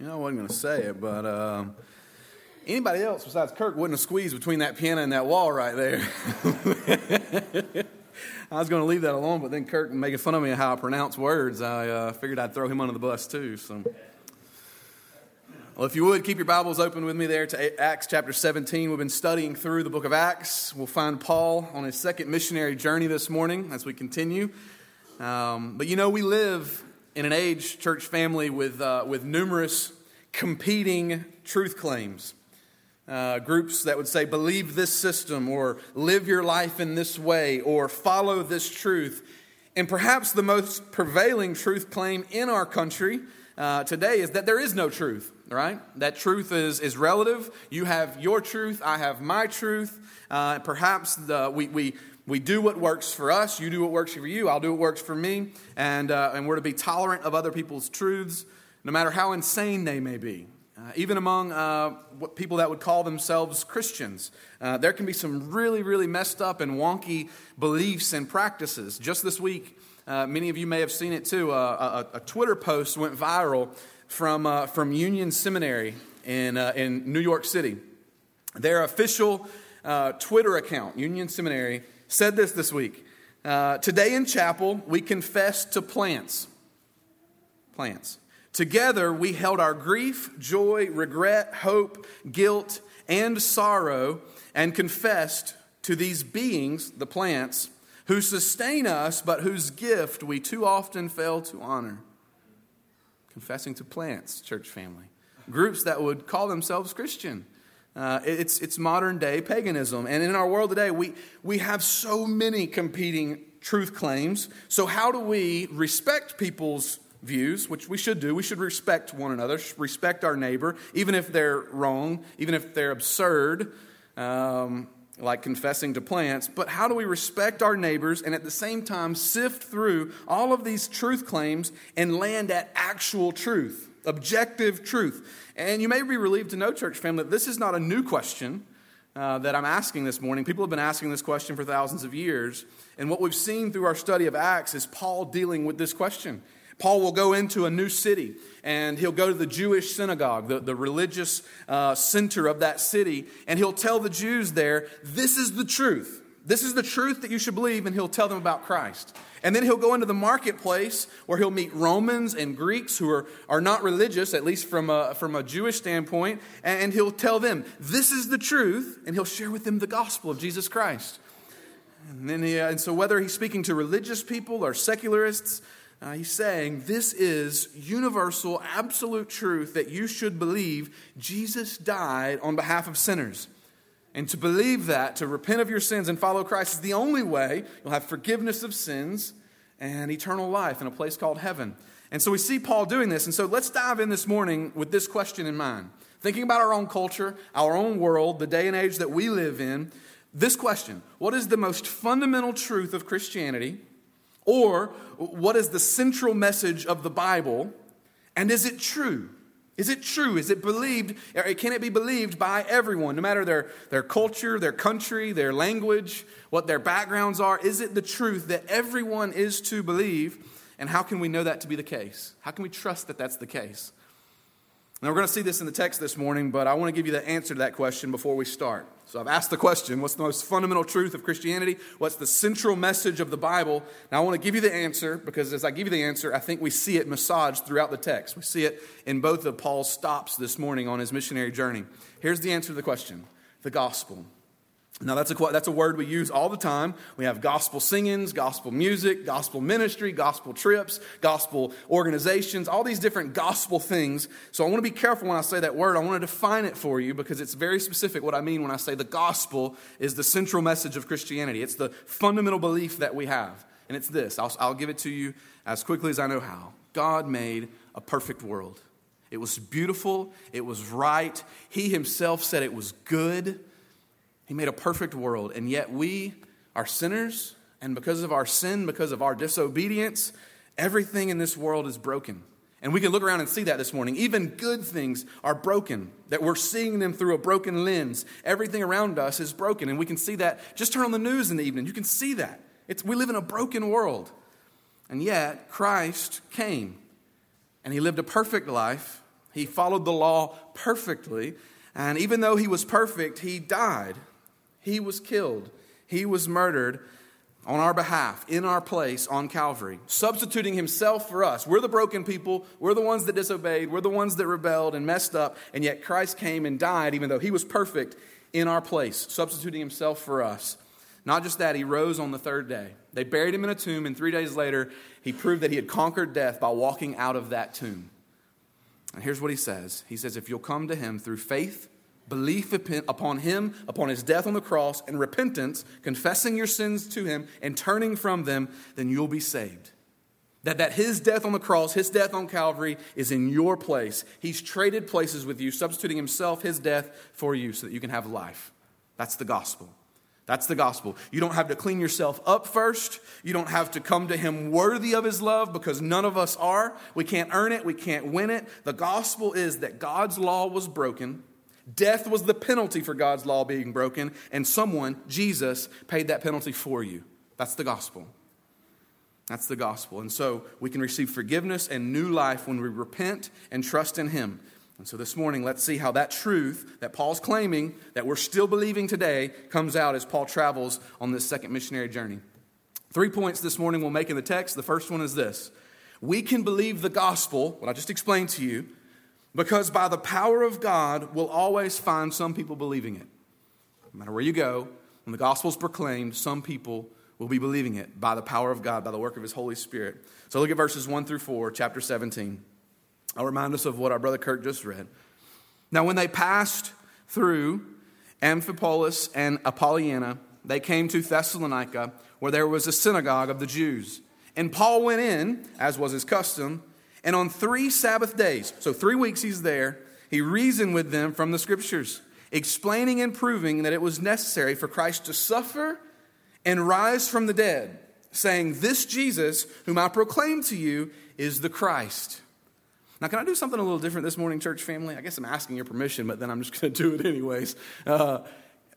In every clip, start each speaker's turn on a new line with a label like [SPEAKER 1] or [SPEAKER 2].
[SPEAKER 1] You know, I wasn't going to say it, but um, anybody else besides Kirk wouldn't have squeezed between that piano and that wall right there. I was going to leave that alone, but then Kirk making fun of me how I pronounce words, I uh, figured I'd throw him under the bus too. So, well, if you would keep your Bibles open with me there to Acts chapter 17. We've been studying through the book of Acts. We'll find Paul on his second missionary journey this morning as we continue. Um, but you know, we live in an age, church family, with, uh, with numerous competing truth claims. Uh, groups that would say, believe this system, or live your life in this way, or follow this truth. And perhaps the most prevailing truth claim in our country uh, today is that there is no truth, right? That truth is, is relative. You have your truth, I have my truth. Uh, perhaps the, we, we, we do what works for us, you do what works for you, I'll do what works for me, and, uh, and we're to be tolerant of other people's truths, no matter how insane they may be. Uh, even among uh, people that would call themselves Christians, uh, there can be some really, really messed up and wonky beliefs and practices. Just this week, uh, many of you may have seen it too. Uh, a, a, Twitter post went viral from, from Union Seminary in, in New York City. Their official Twitter account, Union Seminary, said this this week. Uh, Today in chapel, we confessed to plants. Plants. Together, we held our grief, joy, regret, hope, guilt, and sorrow and confessed to these beings, the plants, who sustain us, but whose gift we too often fail to honor. Confessing to plants, church family. Groups that would call themselves Christian. Uh, it's, it's modern day paganism. And in our world today, we, we have so many competing truth claims. So, how do we respect people's views, which we should do? We should respect one another, respect our neighbor, even if they're wrong, even if they're absurd, um, like confessing to plants. But how do we respect our neighbors and at the same time sift through all of these truth claims and land at actual truth? objective truth. And you may be relieved to know, church family, that this is not a new question uh, that I'm asking this morning. People have been asking this question for thousands of years. And what we've seen through our study of Acts is Paul dealing with this question. Paul will go into a new city and he'll go to the Jewish synagogue, the, the religious uh, center of that city, and he'll tell the Jews there, This is the truth. This is the truth that you should believe, and he'll tell them about Christ. And then he'll go into the marketplace where he'll meet Romans and Greeks who are, are not religious, at least from a, from a Jewish standpoint, and he'll tell them, This is the truth, and he'll share with them the gospel of Jesus Christ. And, then he, and so, whether he's speaking to religious people or secularists, uh, he's saying this is universal, absolute truth that you should believe Jesus died on behalf of sinners. And to believe that, to repent of your sins and follow Christ is the only way you'll have forgiveness of sins and eternal life in a place called heaven. And so we see Paul doing this. And so let's dive in this morning with this question in mind. Thinking about our own culture, our own world, the day and age that we live in, this question What is the most fundamental truth of Christianity? Or what is the central message of the Bible? And is it true? Is it true? Is it believed? Can it be believed by everyone, no matter their, their culture, their country, their language, what their backgrounds are? Is it the truth that everyone is to believe? And how can we know that to be the case? How can we trust that that's the case? Now, we're going to see this in the text this morning, but I want to give you the answer to that question before we start. So, I've asked the question what's the most fundamental truth of Christianity? What's the central message of the Bible? Now, I want to give you the answer because as I give you the answer, I think we see it massaged throughout the text. We see it in both of Paul's stops this morning on his missionary journey. Here's the answer to the question the gospel. Now, that's a, that's a word we use all the time. We have gospel singings, gospel music, gospel ministry, gospel trips, gospel organizations, all these different gospel things. So I want to be careful when I say that word. I want to define it for you because it's very specific what I mean when I say the gospel is the central message of Christianity. It's the fundamental belief that we have. And it's this I'll, I'll give it to you as quickly as I know how. God made a perfect world. It was beautiful, it was right. He himself said it was good. He made a perfect world, and yet we are sinners, and because of our sin, because of our disobedience, everything in this world is broken. And we can look around and see that this morning. Even good things are broken, that we're seeing them through a broken lens. Everything around us is broken, and we can see that. Just turn on the news in the evening, you can see that. It's, we live in a broken world. And yet, Christ came, and He lived a perfect life He followed the law perfectly. And even though he was perfect, he died. He was killed. He was murdered on our behalf, in our place on Calvary, substituting himself for us. We're the broken people. We're the ones that disobeyed. We're the ones that rebelled and messed up. And yet Christ came and died, even though he was perfect, in our place, substituting himself for us. Not just that, he rose on the third day. They buried him in a tomb, and three days later, he proved that he had conquered death by walking out of that tomb. And here's what he says He says, If you'll come to him through faith, belief upon him, upon his death on the cross, and repentance, confessing your sins to him and turning from them, then you'll be saved. That, that his death on the cross, his death on Calvary, is in your place. He's traded places with you, substituting himself, his death, for you so that you can have life. That's the gospel. That's the gospel. You don't have to clean yourself up first. You don't have to come to Him worthy of His love because none of us are. We can't earn it. We can't win it. The gospel is that God's law was broken. Death was the penalty for God's law being broken, and someone, Jesus, paid that penalty for you. That's the gospel. That's the gospel. And so we can receive forgiveness and new life when we repent and trust in Him. And so this morning, let's see how that truth that Paul's claiming, that we're still believing today, comes out as Paul travels on this second missionary journey. Three points this morning we'll make in the text. The first one is this We can believe the gospel, what I just explained to you, because by the power of God, we'll always find some people believing it. No matter where you go, when the gospel is proclaimed, some people will be believing it by the power of God, by the work of His Holy Spirit. So look at verses 1 through 4, chapter 17. I'll remind us of what our brother Kirk just read. Now, when they passed through Amphipolis and Apollonia, they came to Thessalonica, where there was a synagogue of the Jews. And Paul went in, as was his custom, and on three Sabbath days, so three weeks he's there, he reasoned with them from the scriptures, explaining and proving that it was necessary for Christ to suffer and rise from the dead, saying, This Jesus, whom I proclaim to you, is the Christ. Now, can I do something a little different this morning, church family? I guess I'm asking your permission, but then I'm just going to do it anyways. Uh,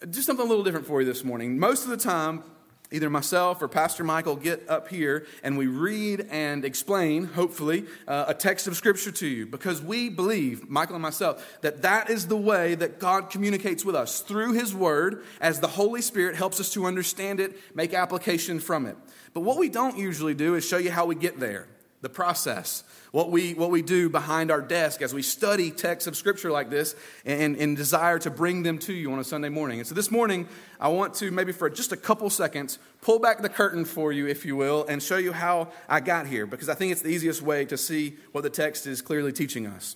[SPEAKER 1] just something a little different for you this morning. Most of the time, either myself or Pastor Michael get up here and we read and explain, hopefully, uh, a text of Scripture to you because we believe, Michael and myself, that that is the way that God communicates with us through His Word as the Holy Spirit helps us to understand it, make application from it. But what we don't usually do is show you how we get there, the process what we, what we do behind our desk as we study texts of Scripture like this and, and desire to bring them to you on a Sunday morning. And so this morning, I want to maybe for just a couple seconds pull back the curtain for you, if you will, and show you how I got here because I think it's the easiest way to see what the text is clearly teaching us.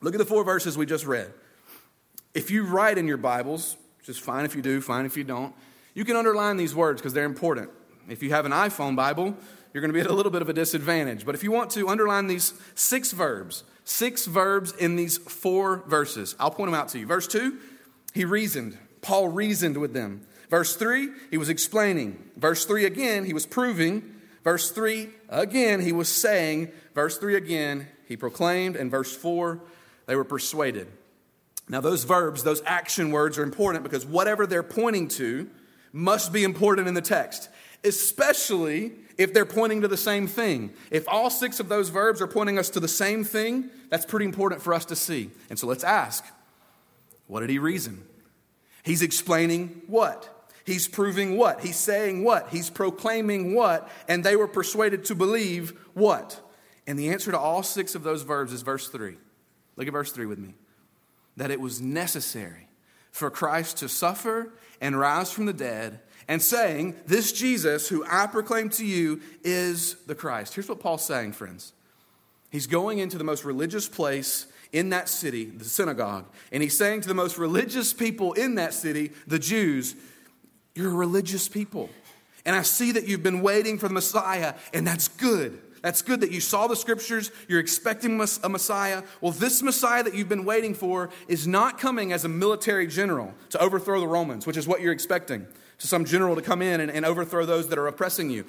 [SPEAKER 1] Look at the four verses we just read. If you write in your Bibles, just fine if you do, fine if you don't, you can underline these words because they're important. If you have an iPhone Bible, you're going to be at a little bit of a disadvantage. But if you want to underline these six verbs, six verbs in these four verses, I'll point them out to you. Verse 2, he reasoned. Paul reasoned with them. Verse 3, he was explaining. Verse 3 again, he was proving. Verse 3, again, he was saying. Verse 3 again, he proclaimed. And verse 4, they were persuaded. Now, those verbs, those action words are important because whatever they're pointing to must be important in the text, especially if they're pointing to the same thing. If all six of those verbs are pointing us to the same thing, that's pretty important for us to see. And so let's ask what did he reason? He's explaining what? He's proving what? He's saying what? He's proclaiming what? And they were persuaded to believe what? And the answer to all six of those verbs is verse 3. Look at verse 3 with me. That it was necessary for Christ to suffer and rise from the dead and saying, This Jesus, who I proclaim to you, is the Christ. Here's what Paul's saying, friends. He's going into the most religious place in that city, the synagogue, and he's saying to the most religious people in that city, the Jews, You're a religious people. And I see that you've been waiting for the Messiah, and that's good. That's good that you saw the scriptures, you're expecting a Messiah. Well, this Messiah that you've been waiting for is not coming as a military general to overthrow the Romans, which is what you're expecting to some general to come in and, and overthrow those that are oppressing you.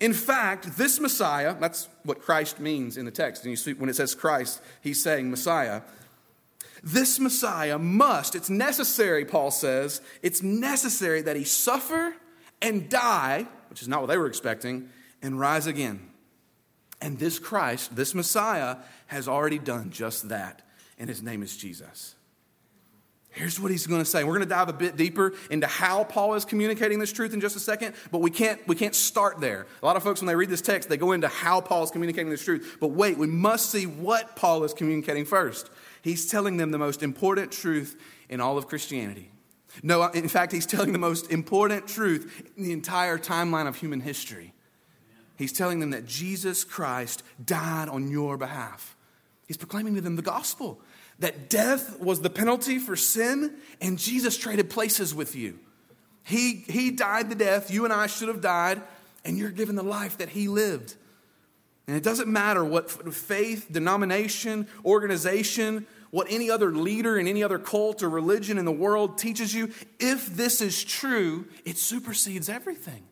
[SPEAKER 1] In fact, this Messiah, that's what Christ means in the text. And you see, when it says Christ, he's saying Messiah. This Messiah must, it's necessary, Paul says, it's necessary that he suffer and die, which is not what they were expecting, and rise again. And this Christ, this Messiah, has already done just that. and his name is Jesus. Here's what he's going to say. We're going to dive a bit deeper into how Paul is communicating this truth in just a second, but we can't, we can't start there. A lot of folks, when they read this text, they go into how Paul is communicating this truth. But wait, we must see what Paul is communicating first. He's telling them the most important truth in all of Christianity. No, in fact, he's telling the most important truth in the entire timeline of human history. He's telling them that Jesus Christ died on your behalf. He's proclaiming to them the gospel that death was the penalty for sin, and Jesus traded places with you. He, he died the death you and I should have died, and you're given the life that He lived. And it doesn't matter what faith, denomination, organization, what any other leader in any other cult or religion in the world teaches you, if this is true, it supersedes everything.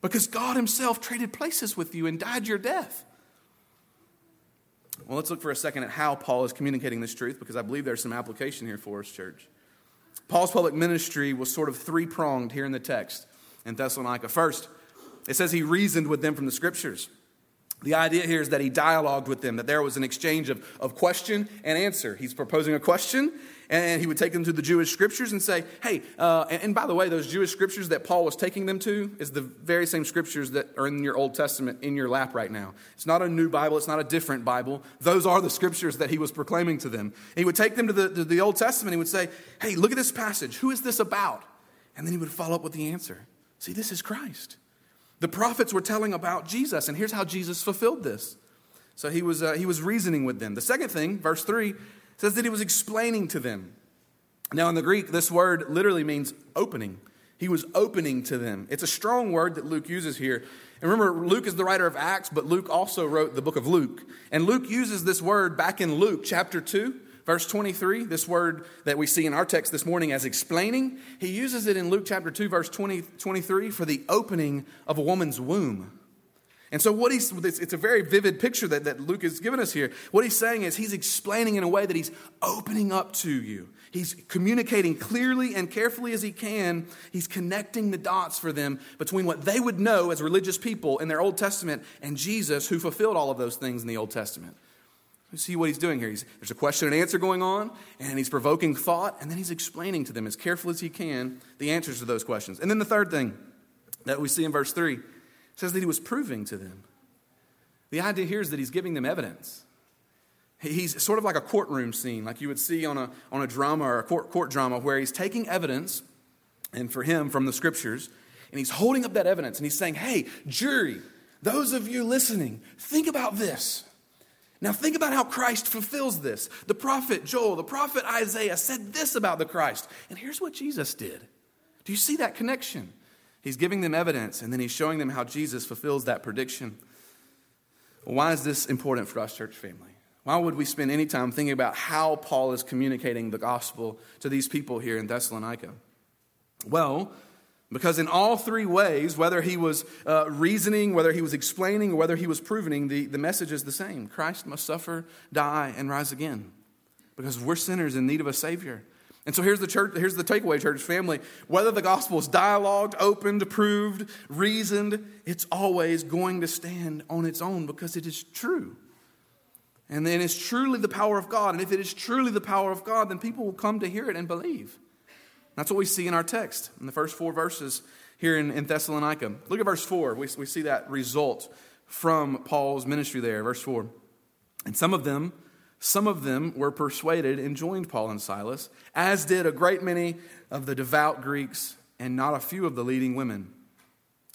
[SPEAKER 1] Because God Himself traded places with you and died your death. Well, let's look for a second at how Paul is communicating this truth because I believe there's some application here for us, church. Paul's public ministry was sort of three pronged here in the text in Thessalonica. First, it says he reasoned with them from the scriptures. The idea here is that he dialogued with them, that there was an exchange of, of question and answer. He's proposing a question, and he would take them to the Jewish scriptures and say, hey, uh, and, and, by the way, those Jewish scriptures that Paul was taking them to is the very same scriptures that are in your Old Testament in your lap right now. It's not a new Bible, it's not a different Bible. Those are the scriptures that he was proclaiming to them. And he would take them to the, to the Old Testament, he would say, hey, look at this passage. Who is this about? And then he would follow up with the answer. See, this is Christ. The prophets were telling about Jesus, and here's how Jesus fulfilled this. So he was, uh, he was reasoning with them. The second thing, verse 3, says that he was explaining to them. Now, in the Greek, this word literally means opening. He was opening to them. It's a strong word that Luke uses here. And remember, Luke is the writer of Acts, but Luke also wrote the book of Luke. And Luke uses this word back in Luke chapter 2 Verse 23, this word that we see in our text this morning as explaining, he uses it in Luke chapter 2, verse 20, 23 for the opening of a woman's womb. And so, what he's, it's a very vivid picture that, that Luke has given us here. What he's saying is he's explaining in a way that he's opening up to you. He's communicating clearly and carefully as he can. He's connecting the dots for them between what they would know as religious people in their Old Testament and Jesus, who fulfilled all of those things in the Old Testament You see what he's doing here. He's, there's a question and answer going on, and he's provoking thought, and then he's explaining to them as carefully as he can the answers to those questions. And then the third thing that we see in verse 3 says that he was proving to them. The idea here is that he's giving them evidence. He's sort of like a courtroom scene, like you would see on a, on a drama or a court, court drama, where he's taking evidence, and for him, from the scriptures, and he's holding up that evidence and he's saying, Hey, jury, those of you listening, think about this. Now, think about how Christ fulfills this. The prophet Joel, the prophet Isaiah said this about the Christ. And here's what Jesus did. Do you see that connection? He's giving them evidence, and then he's showing them how Jesus fulfills that prediction. why is this important for us, church family? Why would we spend any time thinking about how Paul is communicating the gospel to these people here in Thessalonica? Well, because in all three ways, whether he was uh, reasoning, whether he was explaining, or whether he was proving, the, the message is the same Christ must suffer, die, and rise again. Because we're sinners in need of a Savior. And so here's the church, here's the takeaway, church family. Whether the gospel is dialogued, opened, proved, reasoned, it's always going to stand on its own because it is true. And then it's truly the power of God. And if it is truly the power of God, then people will come to hear it and believe. That's what we see in our text in the first four verses here in, in Thessalonica. Look at verse 4. We, we see that result from Paul's ministry there. Verse 4. And some of them, some of them were persuaded and joined Paul and Silas, as did a great many of the devout Greeks and not a few of the leading women.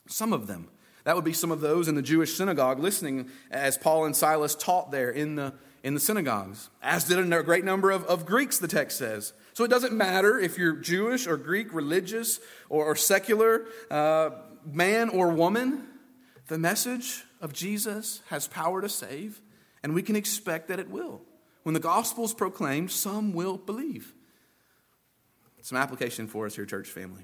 [SPEAKER 1] Some of them. That would be some of those in the Jewish synagogue listening as Paul and Silas taught there in the, in the synagogues, as did a great number of, of Greeks, the text says. So it doesn't matter if you're Jewish or Greek, religious or, or secular, uh, man or woman, the message of Jesus has power to save, and we can expect that it will. When the gospel is proclaimed, some will believe. Some application for us here, church family.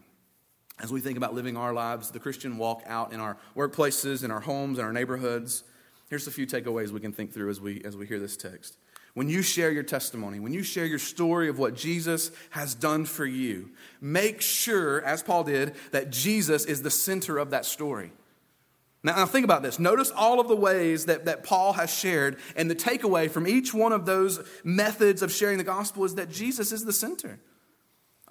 [SPEAKER 1] As we think about living our lives, the Christian walk out in our workplaces, in our homes, in our neighborhoods, here's a few takeaways we can think through as we, as we hear this text. When you share your testimony, when you share your story of what Jesus has done for you, make sure, as Paul did, that Jesus is the center of that story. Now, now, think about this. Notice all of the ways that, that Paul has shared, and the takeaway from each one of those methods of sharing the gospel is that Jesus is the center.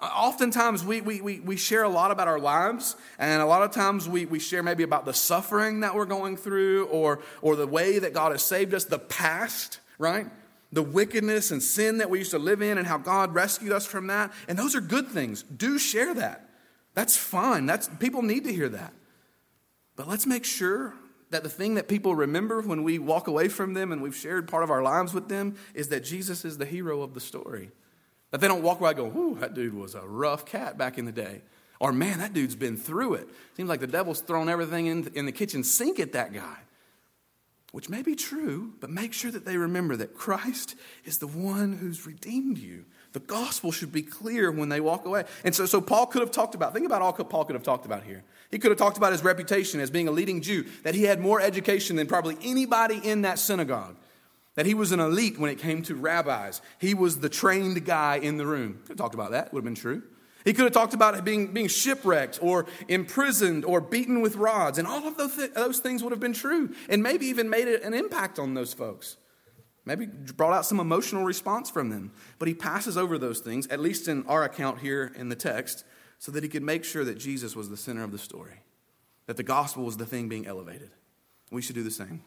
[SPEAKER 1] Oftentimes, we, we, we, we share a lot about our lives, and a lot of times we, we share maybe about the suffering that we're going through or, or the way that God has saved us, the past, right? The wickedness and sin that we used to live in, and how God rescued us from that. And those are good things. Do share that. That's fine. That's, people need to hear that. But let's make sure that the thing that people remember when we walk away from them and we've shared part of our lives with them is that Jesus is the hero of the story. That they don't walk away going, "Ooh, that dude was a rough cat back in the day. Or, man, that dude's been through it. Seems like the devil's thrown everything in, in the kitchen sink at that guy. Which may be true, but make sure that they remember that Christ is the one who's redeemed you. The gospel should be clear when they walk away. And so, so Paul could have talked about, think about all Paul could have talked about here. He could have talked about his reputation as being a leading Jew, that he had more education than probably anybody in that synagogue, that he was an elite when it came to rabbis. He was the trained guy in the room. Could have talked about that, would have been true. He could have talked about being, being shipwrecked or imprisoned or beaten with rods, and all of those, th- those things would have been true, and maybe even made an impact on those folks. Maybe brought out some emotional response from them. But he passes over those things, at least in our account here in the text, so that he could make sure that Jesus was the center of the story, that the gospel was the thing being elevated. We should do the same.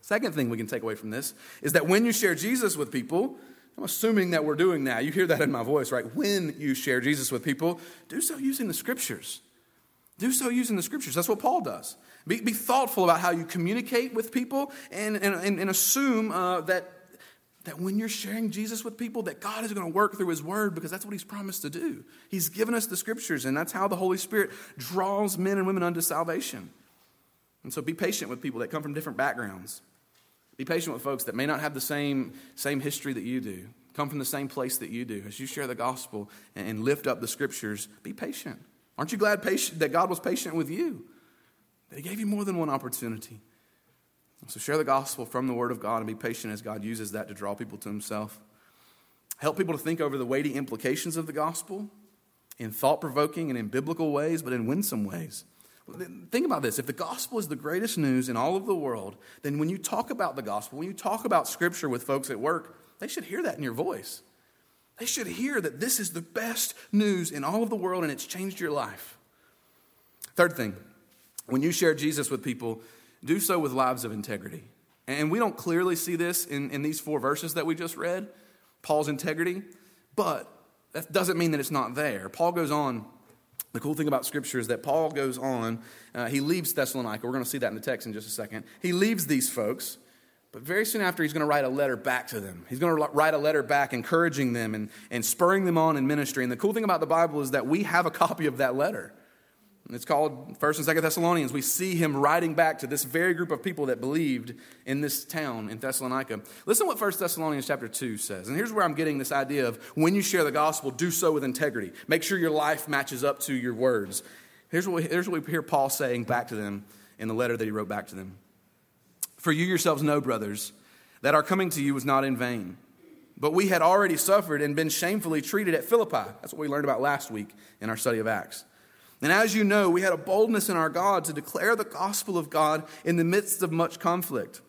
[SPEAKER 1] Second thing we can take away from this is that when you share Jesus with people, I'm assuming that we're doing that. You hear that in my voice, right? When you share Jesus with people, do so using the scriptures. Do so using the scriptures. That's what Paul does. Be, be thoughtful about how you communicate with people and, and, and assume uh, that that when you're sharing Jesus with people, that God is going to work through His Word because that's what He's promised to do. He's given us the Scriptures, and that's how the Holy Spirit draws men and women unto salvation. And so be patient with people that come from different backgrounds. Be patient with folks that may not have the same, same history that you do, come from the same place that you do. As you share the gospel and lift up the Scriptures, be patient. Aren't you glad patient, that God was patient with you? He gave you more than one opportunity. So share the gospel from the Word of God and be patient as God uses that to draw people to Himself. Help people to think over the weighty implications of the gospel in thought provoking and in biblical ways, but in winsome ways. Think about this. If the gospel is the greatest news in all of the world, then when you talk about the gospel, when you talk about scripture with folks at work, they should hear that in your voice. They should hear that this is the best news in all of the world and it's changed your life. Third thing, when you share Jesus with people, do so with lives of integrity. And we don't clearly see this in, in these four verses that we just read, Paul's integrity, but that doesn't mean that it's not there. Paul goes on. The cool thing about Scripture is that Paul goes on, uh, he leaves Thessalonica. We're going to see that in the text in just a second. He leaves these folks, but very soon after, he's going to write a letter back to them. He's going to write a letter back encouraging them and, and spurring them on in ministry. And the cool thing about the Bible is that we have a copy of that letter. It's called First and Second Thessalonians. We see him writing back to this very group of people that believed in this town in Thessalonica. Listen to what First Thessalonians chapter 2 says. And here's where I'm getting this idea of when you share the gospel, do so with integrity. Make sure your life matches up to your words. Here's what we, here's what we hear Paul saying back to them in the letter that he wrote back to them. For you yourselves know, brothers, that our coming to you was not in vain. But we had already suffered and been shamefully treated at Philippi. That's what we learned about last week in our study of Acts. And as you know, we had a boldness in our God to declare the gospel of God in the midst of much conflict.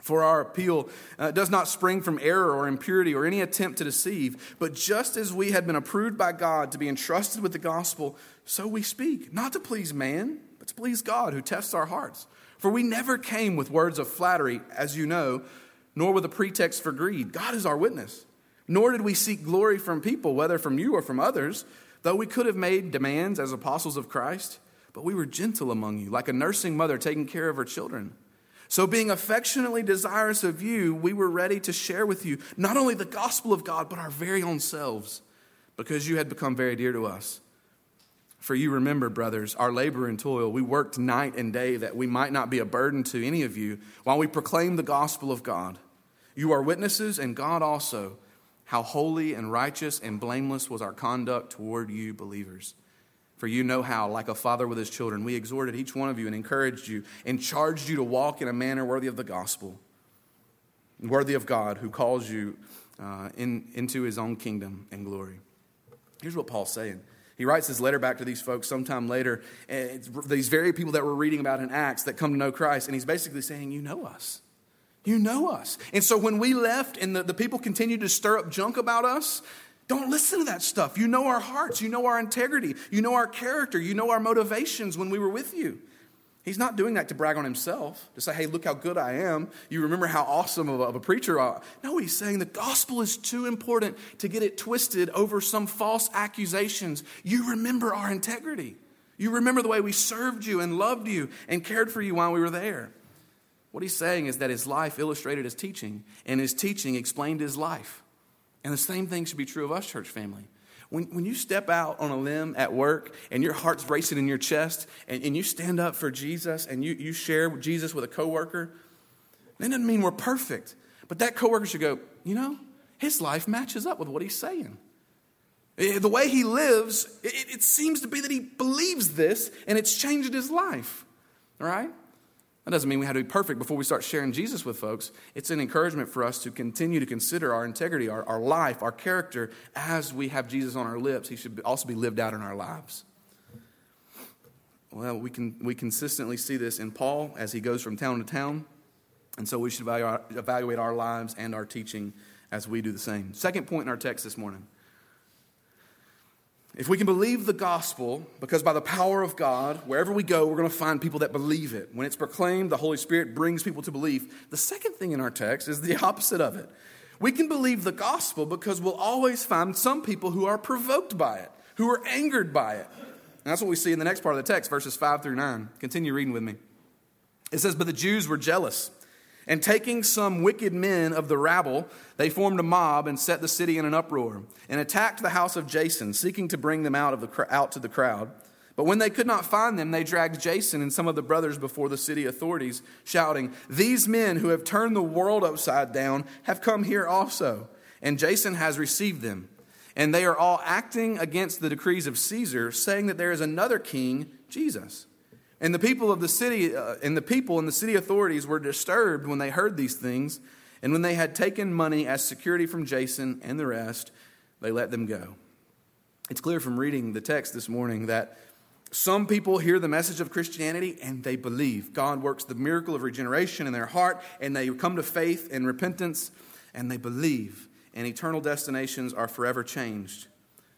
[SPEAKER 1] For our appeal uh, does not spring from error or impurity or any attempt to deceive, but just as we had been approved by God to be entrusted with the gospel, so we speak, not to please man, but to please God who tests our hearts. For we never came with words of flattery, as you know, nor with a pretext for greed. God is our witness. Nor did we seek glory from people, whether from you or from others Though we could have made demands as apostles of Christ, but we were gentle among you, like a nursing mother taking care of her children. So, being affectionately desirous of you, we were ready to share with you not only the gospel of God, but our very own selves, because you had become very dear to us. For you remember, brothers, our labor and toil. We worked night and day that we might not be a burden to any of you while we proclaim the gospel of God. You are witnesses, and God also how holy and righteous and blameless was our conduct toward you, believers. For you know how, like a father with his children, we exhorted each one of you and encouraged you and charged you to walk in a manner worthy of the gospel, worthy of God who calls you uh, in, into his own kingdom and glory. Here's what Paul's saying He writes his letter back to these folks sometime later, these very people that we're reading about in Acts that come to know Christ, and he's basically saying, You know us. You know us. And so when we left and the, the people continued to stir up junk about us, don't listen to that stuff. You know our hearts, you know our integrity, you know our character, you know our motivations when we were with you. He's not doing that to brag on himself, to say, hey, look how good I am. You remember how awesome of a, of a preacher I am. No, he's saying the gospel is too important to get it twisted over some false accusations. You remember our integrity. You remember the way we served you and loved you and cared for you while we were there. What he's saying is that his life illustrated his teaching, and his teaching explained his life. And the same thing should be true of us, church family. When, when you step out on a limb at work and your heart's racing in your chest and, and you stand up for Jesus and you, you share Jesus with a coworker, that doesn't mean we're perfect. But that coworker should go, you know, his life matches up with what he's saying. Eh, the way he lives, it, it seems to be that he believes this and it's changed his life. Right? That doesn't mean we have to be perfect before we start sharing Jesus with folks. It's an encouragement for us to continue to consider our integrity, our, our life, our character as we have Jesus on our lips. He should also be lived out in our lives. Well, we, can, we consistently see this in Paul as he goes from town to town. And so we should evaluate our lives and our teaching as we do the same. Second point in our text this morning if we can believe the gospel, because by the power of God, wherever we go, we're going to find people that believe it. When it's proclaimed, the Holy Spirit brings people to belief. The second thing in our text is the opposite of it. We can believe the gospel because we'll always find some people who are provoked by it, who are angered by it. And that's what we see in the next part of the text, verses 5 through 9. Continue reading with me. It says, But the Jews were jealous and taking some wicked men of the rabble, they formed a mob and set the city in an uproar, and attacked the house of Jason, seeking to bring them out, of the, out to the crowd. But when they could not find them, they dragged Jason and some of the brothers before the city authorities, shouting, These men who have turned the world upside down have come here also. And Jason has received them. And they are all acting against the decrees of Caesar, saying that there is another king, Jesus. And the people of the city uh, and the people and the city authorities were disturbed when they heard these things, and when they had taken money as security from Jason and the rest, they let them go. It's clear from reading the text this morning that some people hear the message of Christianity and they believe. God works the miracle of regeneration in their heart, and they come to faith and repentance, and they believe, and eternal destinations are forever changed.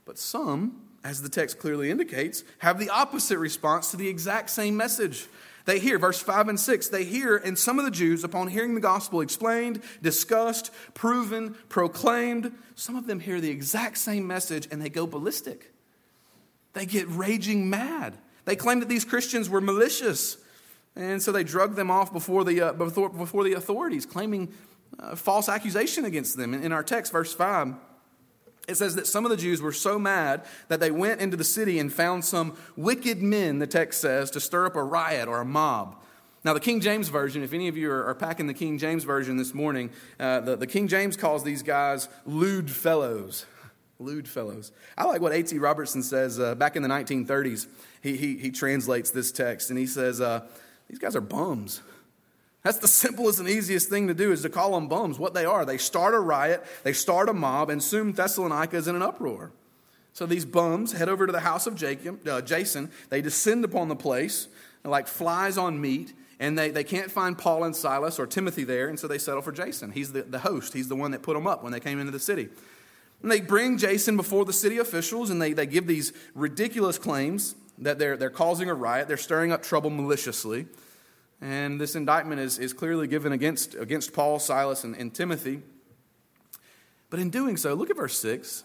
[SPEAKER 1] But some as the text clearly indicates, have the opposite response to the exact same message. They hear, verse 5 and 6, they hear, and some of the Jews, upon hearing the gospel explained, discussed, proven, proclaimed, some of them hear the exact same message and they go ballistic. They get raging mad. They claim that these Christians were malicious. And so they drug them off before the, uh, before, before the authorities, claiming uh, false accusation against them. In, in our text, verse 5, it says that some of the Jews were so mad that they went into the city and found some wicked men, the text says, to stir up a riot or a mob. Now, the King James Version, if any of you are, packing the King James Version this morning, uh, the, the King James calls these guys lewd fellows. Lewd fellows. I like what A.T. Robertson says uh, back in the 1930s. He, he, he translates this text and he says, uh, These guys are bums. That's the simplest and easiest thing to do is to call them bums. What they are, they start a riot, they start a mob, and soon Thessalonica is in an uproar. So these bums head over to the house of Jacob, uh, Jason. They descend upon the place like flies on meat, and they, they can't find Paul and Silas or Timothy there, and so they settle for Jason. He's the, the host, he's the one that put them up when they came into the city. And they bring Jason before the city officials, and they, they give these ridiculous claims that they're, they're causing a riot, they're stirring up trouble maliciously. And this indictment is, is clearly given against, against Paul, Silas, and, and Timothy. But in doing so, look at verse 6.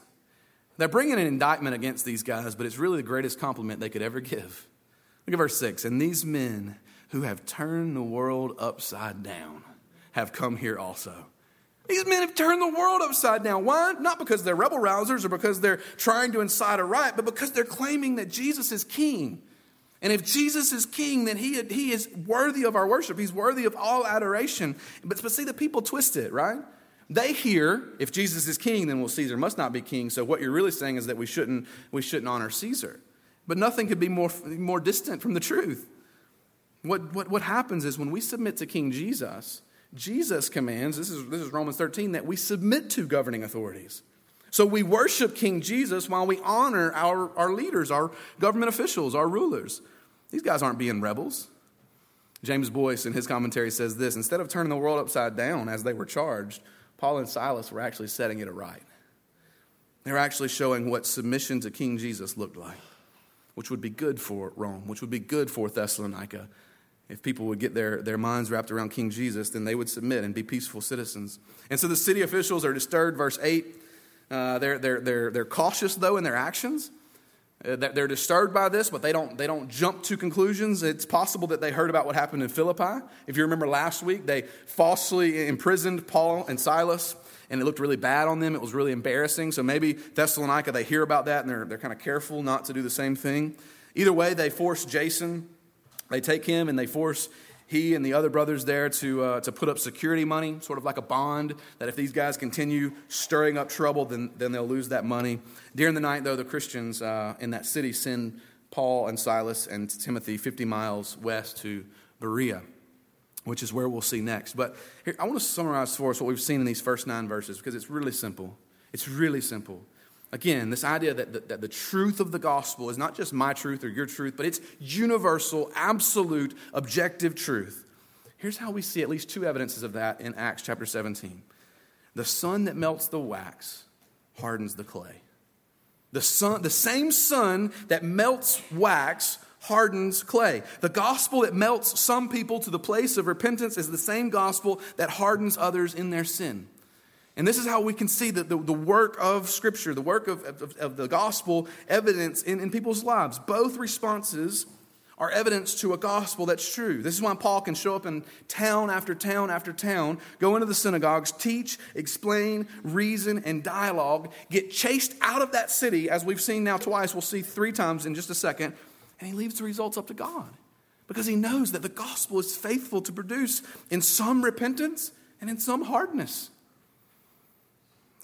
[SPEAKER 1] They're bringing an indictment against these guys, but it's really the greatest compliment they could ever give. Look at verse 6. And these men who have turned the world upside down have come here also. These men have turned the world upside down. Why? Not because they're rebel rousers or because they're trying to incite a riot, but because they're claiming that Jesus is king. And if Jesus is king, then he, he is worthy of our worship. He's worthy of all adoration. But, but see, the people twist it, right? They hear, if Jesus is king, then well, Caesar must not be king. So what you're really saying is that we shouldn't, we shouldn't honor Caesar. But nothing could be more, more distant from the truth. What, what, what happens is when we submit to King Jesus, Jesus commands, this is, this is Romans 13, that we submit to governing authorities. So we worship King Jesus while we honor our, our leaders, our government officials, our rulers. These guys aren't being rebels. James Boice, in his commentary, says this instead of turning the world upside down as they were charged, Paul and Silas were actually setting it aright. They were actually showing what submission to King Jesus looked like, which would be good for Rome, which would be good for Thessalonica. If people would get their, their minds wrapped around King Jesus, then they would submit and be peaceful citizens. And so the city officials are disturbed, verse 8. Uh, they're, they're, they're, they're cautious, though, in their actions. Uh, they're disturbed by this, but they don't, they don't jump to conclusions. It's possible that they heard about what happened in Philippi. If you remember last week, they falsely imprisoned Paul and Silas, and it looked really bad on them. It was really embarrassing. So maybe Thessalonica, they hear about that, and they're, they're kind of careful not to do the same thing. Either way, they force Jason, they take him, and they force he and the other brothers there to, uh, to put up security money, sort of like a bond, that if these guys continue stirring up trouble, then, then they'll lose that money. During the night, though, the Christians uh, in that city send Paul and Silas and Timothy 50 miles west to Berea, which is where we'll see next. But here, I want to summarize for us what we've seen in these first nine verses because it's really simple. It's really simple. Again, this idea that the, that the truth of the gospel is not just my truth or your truth, but it's universal, absolute, objective truth. Here's how we see at least two evidences of that in Acts chapter 17. The sun that melts the wax hardens the clay. The, sun, the same sun that melts wax hardens clay. The gospel that melts some people to the place of repentance is the same gospel that hardens others in their sin. And this is how we can see that the, the work of Scripture, the work of, of, of the gospel, evidence in, in people's lives. Both responses are evidence to a gospel that's true. This is why Paul can show up in town after town after town, go into the synagogues, teach, explain, reason, and dialogue, get chased out of that city, as we've seen now twice, we'll see three times in just a second, and he leaves the results up to God. Because he knows that the gospel is faithful to produce in some repentance and in some hardness.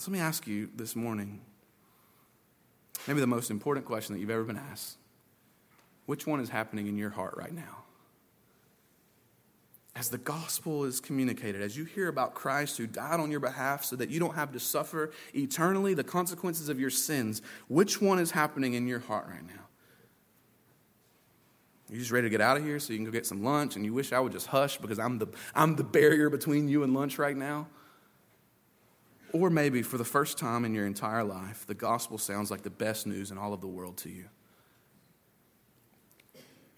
[SPEAKER 1] So let me ask you this morning maybe the most important question that you've ever been asked. Which one is happening in your heart right now? As the gospel is communicated, as you hear about Christ who died on your behalf so that you don't have to suffer eternally the consequences of your sins, which one is happening in your heart right now? You're just ready to get out of here so you can go get some lunch and you wish I would just hush because I'm the, I'm the barrier between you and lunch right now? Or maybe for the first time in your entire life, the gospel sounds like the best news in all of the world to you.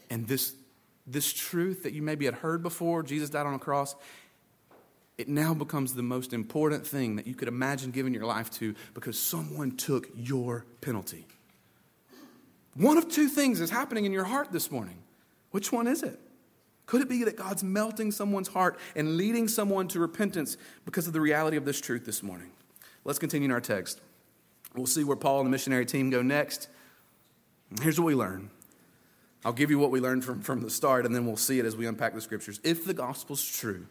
[SPEAKER 1] And this, this truth that you maybe had heard before, Jesus died on a cross, it now becomes the most important thing that you could imagine giving your life to because someone took your penalty. One of two things is happening in your heart this morning. Which one is it? Could it be that God's melting someone's heart and leading someone to repentance because of the reality of this truth this morning? Let's continue in our text. We'll see where Paul and the missionary team go next. Here's what we learn. I'll give you what we learned from, from the start, and then we'll see it as we unpack the scriptures. If the gospel's true,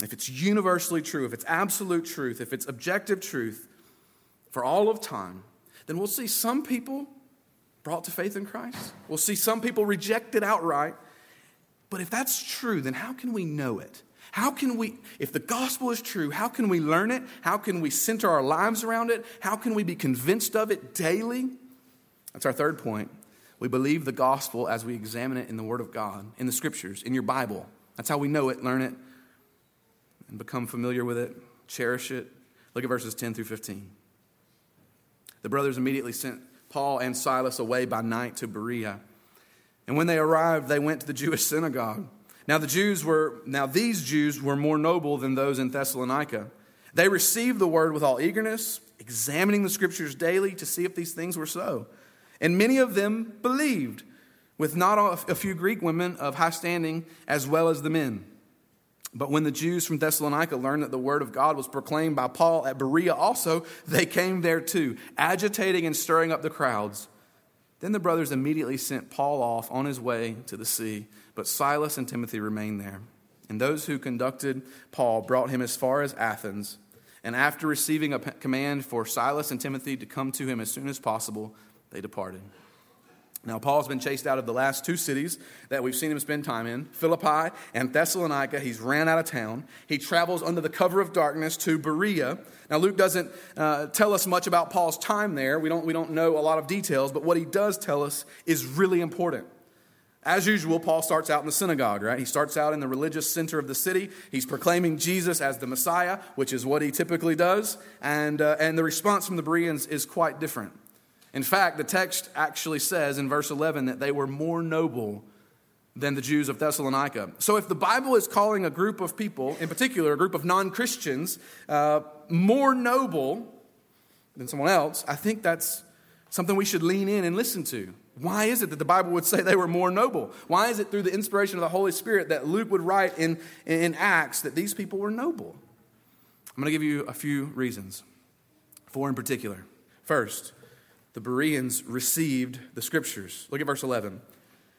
[SPEAKER 1] if it's universally true, if it's absolute truth, if it's objective truth for all of time, then we'll see some people brought to faith in Christ. We'll see some people rejected outright. But if that's true, then how can we know it? How can we, if the gospel is true, how can we learn it? How can we center our lives around it? How can we be convinced of it daily? That's our third point. We believe the gospel as we examine it in the Word of God, in the Scriptures, in your Bible. That's how we know it, learn it, and become familiar with it, cherish it. Look at verses 10 through 15. The brothers immediately sent Paul and Silas away by night to Berea. And when they arrived, they went to the Jewish synagogue. Now the Jews were now these Jews were more noble than those in Thessalonica. They received the word with all eagerness, examining the scriptures daily to see if these things were so. And many of them believed, with not a few Greek women of high standing as well as the men. But when the Jews from Thessalonica learned that the word of God was proclaimed by Paul at Berea also, they came there too, agitating and stirring up the crowds. Then the brothers immediately sent Paul off on his way to the sea, but Silas and Timothy remained there. And those who conducted Paul brought him as far as Athens. And after receiving a command for Silas and Timothy to come to him as soon as possible, they departed. Now, Paul's been chased out of the last two cities that we've seen him spend time in Philippi and Thessalonica. He's ran out of town. He travels under the cover of darkness to Berea. Now, Luke doesn't uh, tell us much about Paul's time there. We don't, we don't know a lot of details, but what he does tell us is really important. As usual, Paul starts out in the synagogue, right? He starts out in the religious center of the city. He's proclaiming Jesus as the Messiah, which is what he typically does. And, uh, and the response from the Bereans is quite different. In fact, the text actually says in verse 11 that they were more noble than the Jews of Thessalonica. So, if the Bible is calling a group of people, in particular a group of non Christians, uh, more noble than someone else, I think that's something we should lean in and listen to. Why is it that the Bible would say they were more noble? Why is it through the inspiration of the Holy Spirit that Luke would write in, in Acts that these people were noble? I'm going to give you a few reasons, four in particular. First, the Bereans received the scriptures. Look at verse 11. It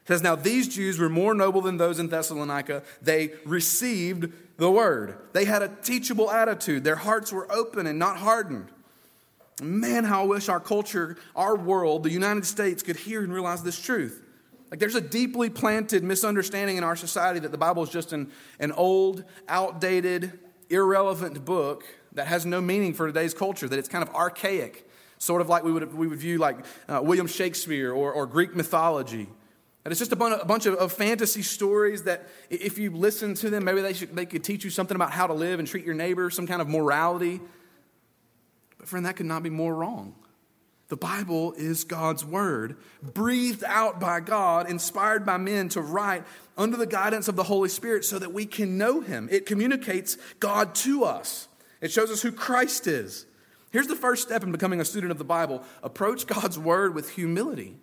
[SPEAKER 1] says, Now these Jews were more noble than those in Thessalonica. They received the word. They had a teachable attitude. Their hearts were open and not hardened. Man, how I wish our culture, our world, the United States could hear and realize this truth. Like there's a deeply planted misunderstanding in our society that the Bible is just an, an old, outdated, irrelevant book that has no meaning for today's culture, that it's kind of archaic sort of like we would, we would view like uh, William Shakespeare or, or Greek mythology. And it's just a bunch, of, of, fantasy stories that if you listen to them, maybe they, should, they could teach you something about how to live and treat your neighbor, some kind of morality. But friend, that could not be more wrong. The Bible is God's word, breathed out by God, inspired by men to write under the guidance of the Holy Spirit so that we can know Him. It communicates God to us, it shows us who Christ is. Here's the first step in becoming a student of the Bible approach God's word with humility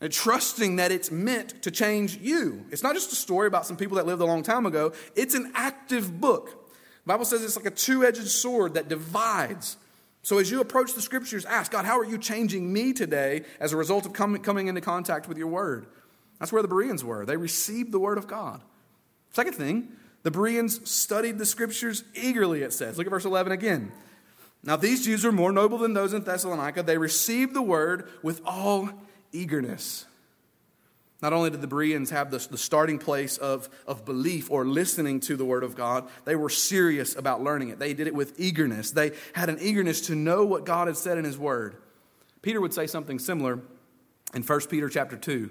[SPEAKER 1] and trusting that it's meant to change you. It's not just a story about some people that lived a long time ago, it's an active book. The Bible says it's like a two edged sword that divides. So as you approach the scriptures, ask God, how are you changing me today as a result of coming, coming into contact with your word? That's where the Bereans were. They received the word of God. Second thing, the Bereans studied the scriptures eagerly, it says. Look at verse 11 again. Now, these Jews were more noble than those in Thessalonica. They received the word with all eagerness. Not only did the Bereans have the, the starting place of, of belief or listening to the Word of God, they were serious about learning it. They did it with eagerness. They had an eagerness to know what God had said in His Word. Peter would say something similar in 1 Peter chapter 2.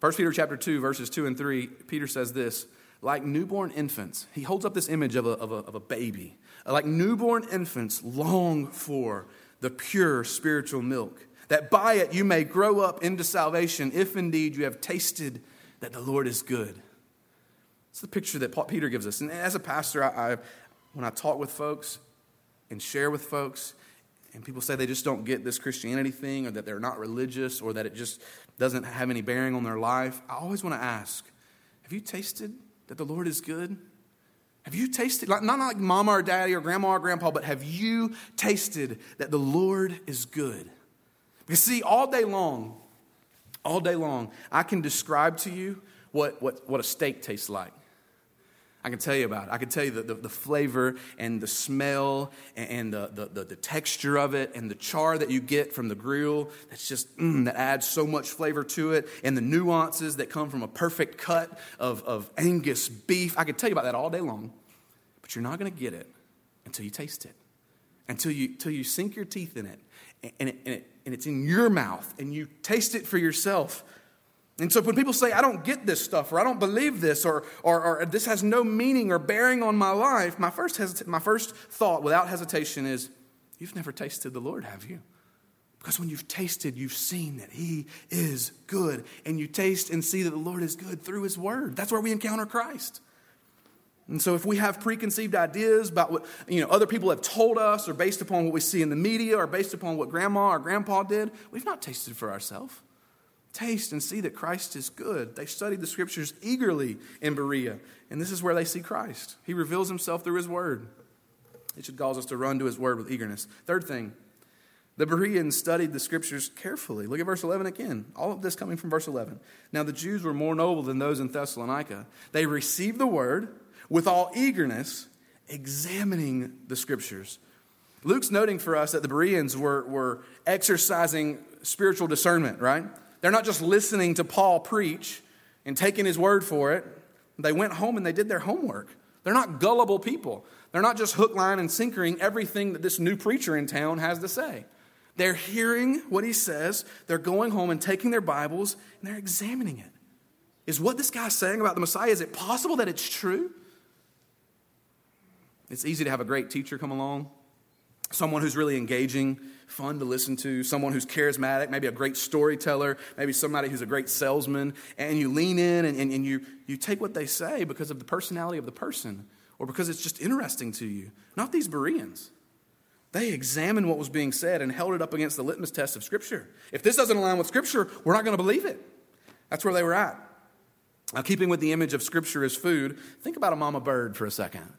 [SPEAKER 1] 1 Peter chapter 2, verses 2 and 3, Peter says this like newborn infants, he holds up this image of a, of a, of a baby. Like newborn infants long for the pure spiritual milk, that by it you may grow up into salvation, if indeed you have tasted that the Lord is good. It's the picture that Peter gives us. And as a pastor, I, I, when I talk with folks and share with folks, and people say they just don't get this Christianity thing, or that they're not religious, or that it just doesn't have any bearing on their life, I always want to ask Have you tasted that the Lord is good? Have you tasted, not like mama or daddy or grandma or grandpa, but have you tasted that the Lord is good? Because, see, all day long, all day long, I can describe to you what, what, what a steak tastes like. I can tell you about it. I can tell you the, the, the flavor and the smell and the, the, the, texture of it and the char that you get from the grill that's just, mm, that adds so much flavor to it and the nuances that come from a perfect cut of, of Angus beef. I could tell you about that all day long, but you're not going to get it until you taste it, until you, until you sink your teeth in it and, it, and, it, and it's in your mouth and you taste it for yourself. And so when people say, I don't get this stuff, or I don't believe this, or, or, or this has no meaning or bearing on my life, my first, my first thought without hesitation is, You've never tasted the Lord, have you? Because when you've tasted, you've seen that He is good. And you taste and see that the Lord is good through His Word. That's where we encounter Christ. And so if we have preconceived ideas about what you know, other people have told us, or based upon what we see in the media, or based upon what grandma or grandpa did, we've not tasted for ourselves. Taste and see that Christ is good. They studied the scriptures eagerly in Berea, and this is where they see Christ. He reveals himself through his word. It should cause us to run to his word with eagerness. Third thing, the Bereans studied the scriptures carefully. Look at verse 11 again. All of this coming from verse 11. Now, the Jews were more noble than those in Thessalonica. They received the word with all eagerness, examining the scriptures. Luke's noting for us that the Bereans were, were exercising spiritual discernment, right? They're not just listening to Paul preach and taking his word for it. They went home and they did their homework. They're not gullible people. They're not just hook, line, and sinkering everything that this new preacher in town has to say. They're hearing what he says, they're going home and taking their Bibles and they're examining it. Is what this guy's saying about the Messiah, is it possible that it's true? It's easy to have a great teacher come along, someone who's really engaging, fun to listen to, someone who's charismatic, maybe a great storyteller, maybe somebody who's a great salesman, and you lean in and, and, and you, you take what they say because of the personality of the person or because it's just interesting to you. Not these Bereans. They examined what was being said and held it up against the litmus test of Scripture. If this doesn't align with Scripture, we're not going to believe it. That's where they were at. Now, keeping with the image of Scripture as food, think about a mama bird for a second.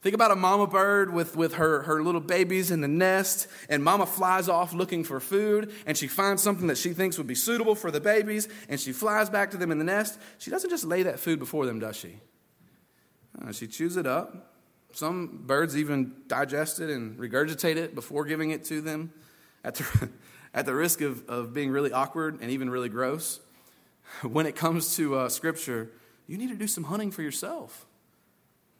[SPEAKER 1] Think about a mama bird with, with her, her little babies in the nest, and mama flies off looking for food, and she finds something that she thinks would be suitable for the babies, and she flies back to them in the nest. She doesn't just lay that food before them, does she? Uh, she chews it up. Some birds even digest it and regurgitate it before giving it to them at the, at the risk of, of being really awkward and even really gross. When it comes to uh, Scripture, you need to do some hunting for yourself.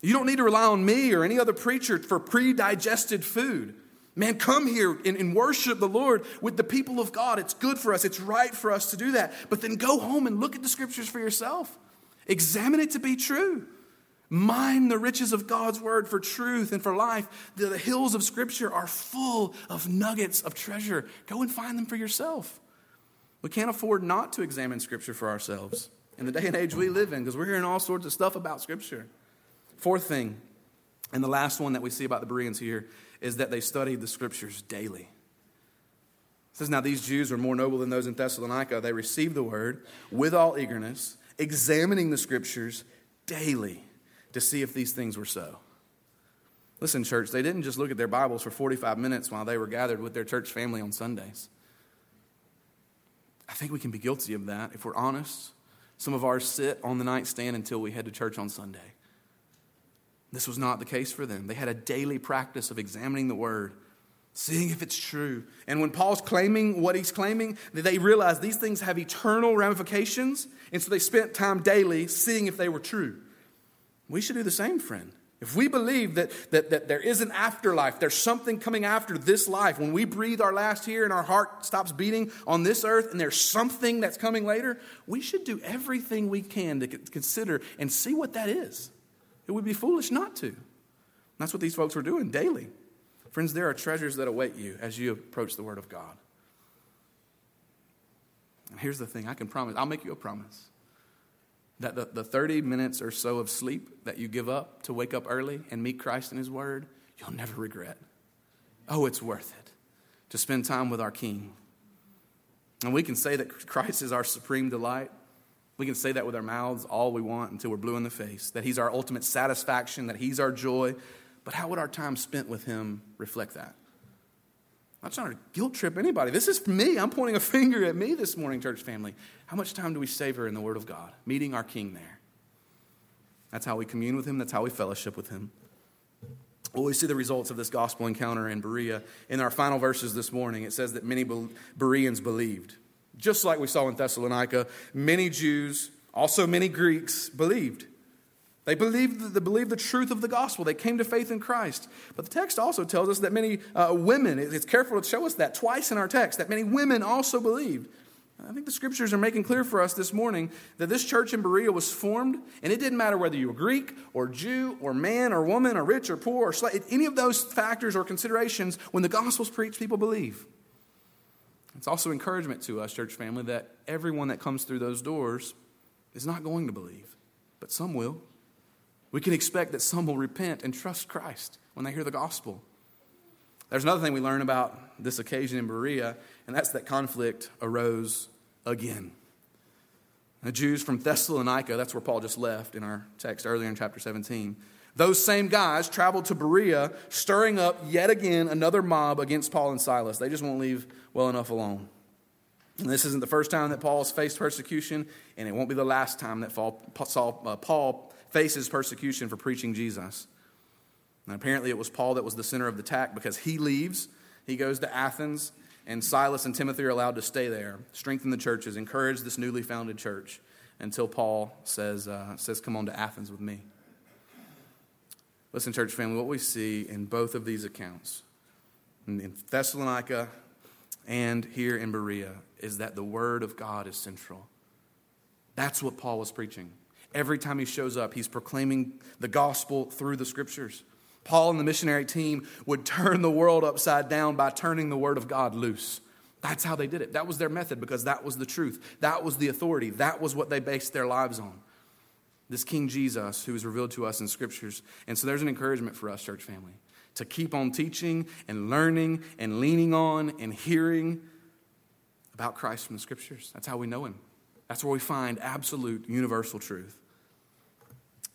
[SPEAKER 1] You don't need to rely on me or any other preacher for pre digested food. Man, come here and, and, worship the Lord with the people of God. It's good for us, it's right for us to do that. But then go home and look at the scriptures for yourself. Examine it to be true. Mine the riches of God's word for truth and for life. The, the hills of scripture are full of nuggets of treasure. Go and find them for yourself. We can't afford not to examine scripture for ourselves in the day and age we live in because we're hearing all sorts of stuff about scripture. Fourth thing, and the last one that we see about the Bereans here, is that they studied the scriptures daily. It says, Now these Jews were more noble than those in Thessalonica. They received the word with all eagerness, examining the scriptures daily to see if these things were so. Listen, church, they didn't just look at their Bibles for 45 minutes while they were gathered with their church family on Sundays. I think we can be guilty of that if we're honest. Some of ours sit on the nightstand until we head to church on Sunday. This was not the case for them. They had a daily practice of examining the word, seeing if it's true. And when Paul's claiming what he's claiming, they realized these things have eternal ramifications, and so they spent time daily seeing if they were true. We should do the same, friend. If we believe that, that, that there is an afterlife, there's something coming after this life, when we breathe our last here and our heart stops beating on this earth and there's something that's coming later, we should do everything we can to consider and see what that is. It would be foolish not to. That's what these folks were doing daily. Friends, there are treasures that await you as you approach the Word of God. And here's the thing I can promise, I'll make you a promise that the, the 30 minutes or so of sleep that you give up to wake up early and meet Christ in His Word, you'll never regret. Oh, it's worth it to spend time with our King. And we can say that Christ is our supreme delight. We can say that with our mouths all we want until we're blue in the face, that He's our ultimate satisfaction, that He's our joy. But how would our time spent with Him reflect that? I'm not trying to guilt trip anybody. This is me. I'm pointing a finger at me this morning, church family. How much time do we savor in the Word of God? Meeting our King there. That's how we commune with Him, that's how we fellowship with Him. Well, we see the results of this gospel encounter in Berea. In our final verses this morning, it says that many Bereans believed. Just like we saw in Thessalonica, many Jews, also many Greeks, believed. They believed, they believed the truth of the gospel. They came to faith in Christ. But the text also tells us that many uh, women, it's careful to show us that twice in our text, that many women also believed. I think the scriptures are making clear for us this morning that this church in Berea was formed, and it didn't matter whether you were Greek or Jew or man or woman or rich or poor or slave, any of those factors or considerations, when the gospel's preached, people believe. It's also encouragement to us, church family, that everyone that comes through those doors is not going to believe, but some will. We can expect that some will repent and trust Christ when they hear the gospel. There's another thing we learn about this occasion in Berea, and that's that conflict arose again. The Jews from Thessalonica, that's where Paul just left in our text earlier in chapter 17, those same guys traveled to Berea, stirring up yet again another mob against Paul and Silas. They just won't leave well enough alone. And this isn't the first time that Paul has faced persecution, and it won't be the last time that uh, Paul faces persecution for preaching Jesus. And apparently, it was Paul that was the center of the attack because he leaves, he goes to Athens, and Silas and Timothy are allowed to stay there, strengthen the churches, encourage this newly founded church until Paul says, uh, says Come on to Athens with me. Listen, church family, what we see in both of these accounts, in Thessalonica and here in Berea, is that the Word of God is central. That's what Paul was preaching. Every time he shows up, he's proclaiming the gospel through the scriptures. Paul and the missionary team would turn the world upside down by turning the word of God loose. That's how they did it. That was their method because that was the truth. That was the authority. That was what they based their lives on. This King Jesus, who is revealed to us in scriptures. And so there's an encouragement for us, church family, to keep on teaching and learning and leaning on and hearing about Christ from the scriptures. That's how we know him. That's where we find absolute universal truth.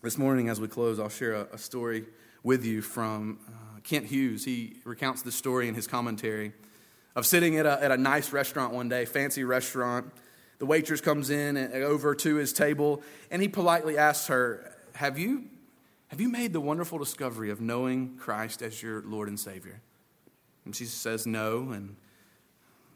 [SPEAKER 1] This morning, as we close, I'll share a, a story with you from uh, Kent Hughes. He recounts this story in his commentary of sitting at a, at a nice restaurant one day, fancy restaurant. The waitress comes in and, over to his table, and he politely asks her, have you, have you made the wonderful discovery of knowing Christ as your Lord and Savior? And she says no, and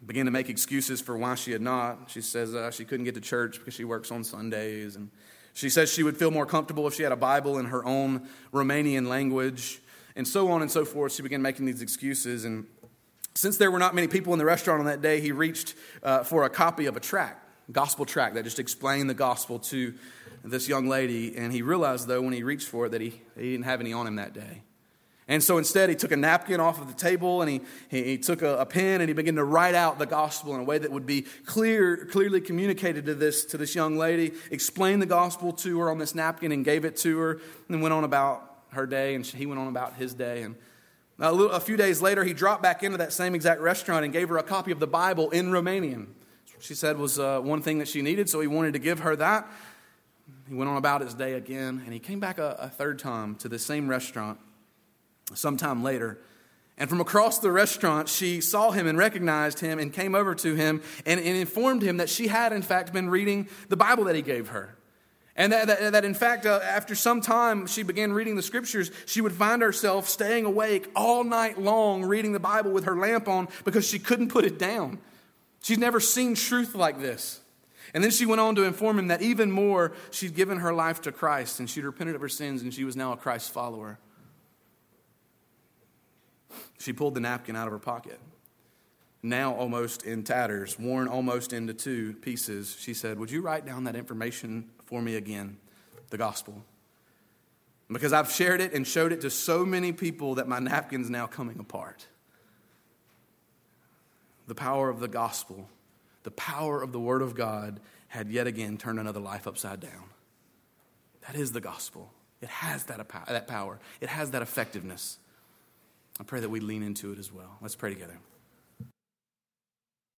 [SPEAKER 1] began to make excuses for why she had not. She says uh, she couldn't get to church because she works on Sundays. And she says she would feel more comfortable if she had a Bible in her own Romanian language, and so on and so forth. She began making these excuses. And since there were not many people in the restaurant on that day, he reached uh, for a copy of a tract, gospel tract, that just explained the gospel to this young lady. And he realized, though, when he reached for it, that he, he didn't have any on him that day. And so instead, he took a napkin off of the table and he, he, he took a, a, pen and he began to write out the gospel in a way that would be clear, clearly communicated to this, to this young lady, explained the gospel to her on this napkin and gave it to her, and went on about her day, and he went on about his day. And a, little, a few days later, he dropped back into that same exact restaurant and gave her a copy of the Bible in Romanian. She said was uh, one thing that she needed, so he wanted to give her that. He went on about his day again, and he came back a, a third time to the same restaurant sometime later. And from across the restaurant, she saw him and recognized him and came over to him and, and informed him that she had, in fact, been reading the Bible that he gave her. And that, that, that in fact, uh, after some time she began reading the scriptures, she would find herself staying awake all night long reading the Bible with her lamp on because she couldn't put it down. She's never seen truth like this. And then she went on to inform him that even more, she'd given her life to Christ and she'd repented of her sins and she was now a Christ follower. She pulled the napkin out of her pocket. Now almost in tatters, worn almost into two pieces, she said, Would you write down that information for me again? The gospel. Because I've shared it and showed it to so many people that my napkin's now coming apart. The power of the gospel, the power of the Word of God had yet again turned another life upside down. That is the gospel. It has that, that power, it has that effectiveness. I pray that we lean into it as well. Let's pray together.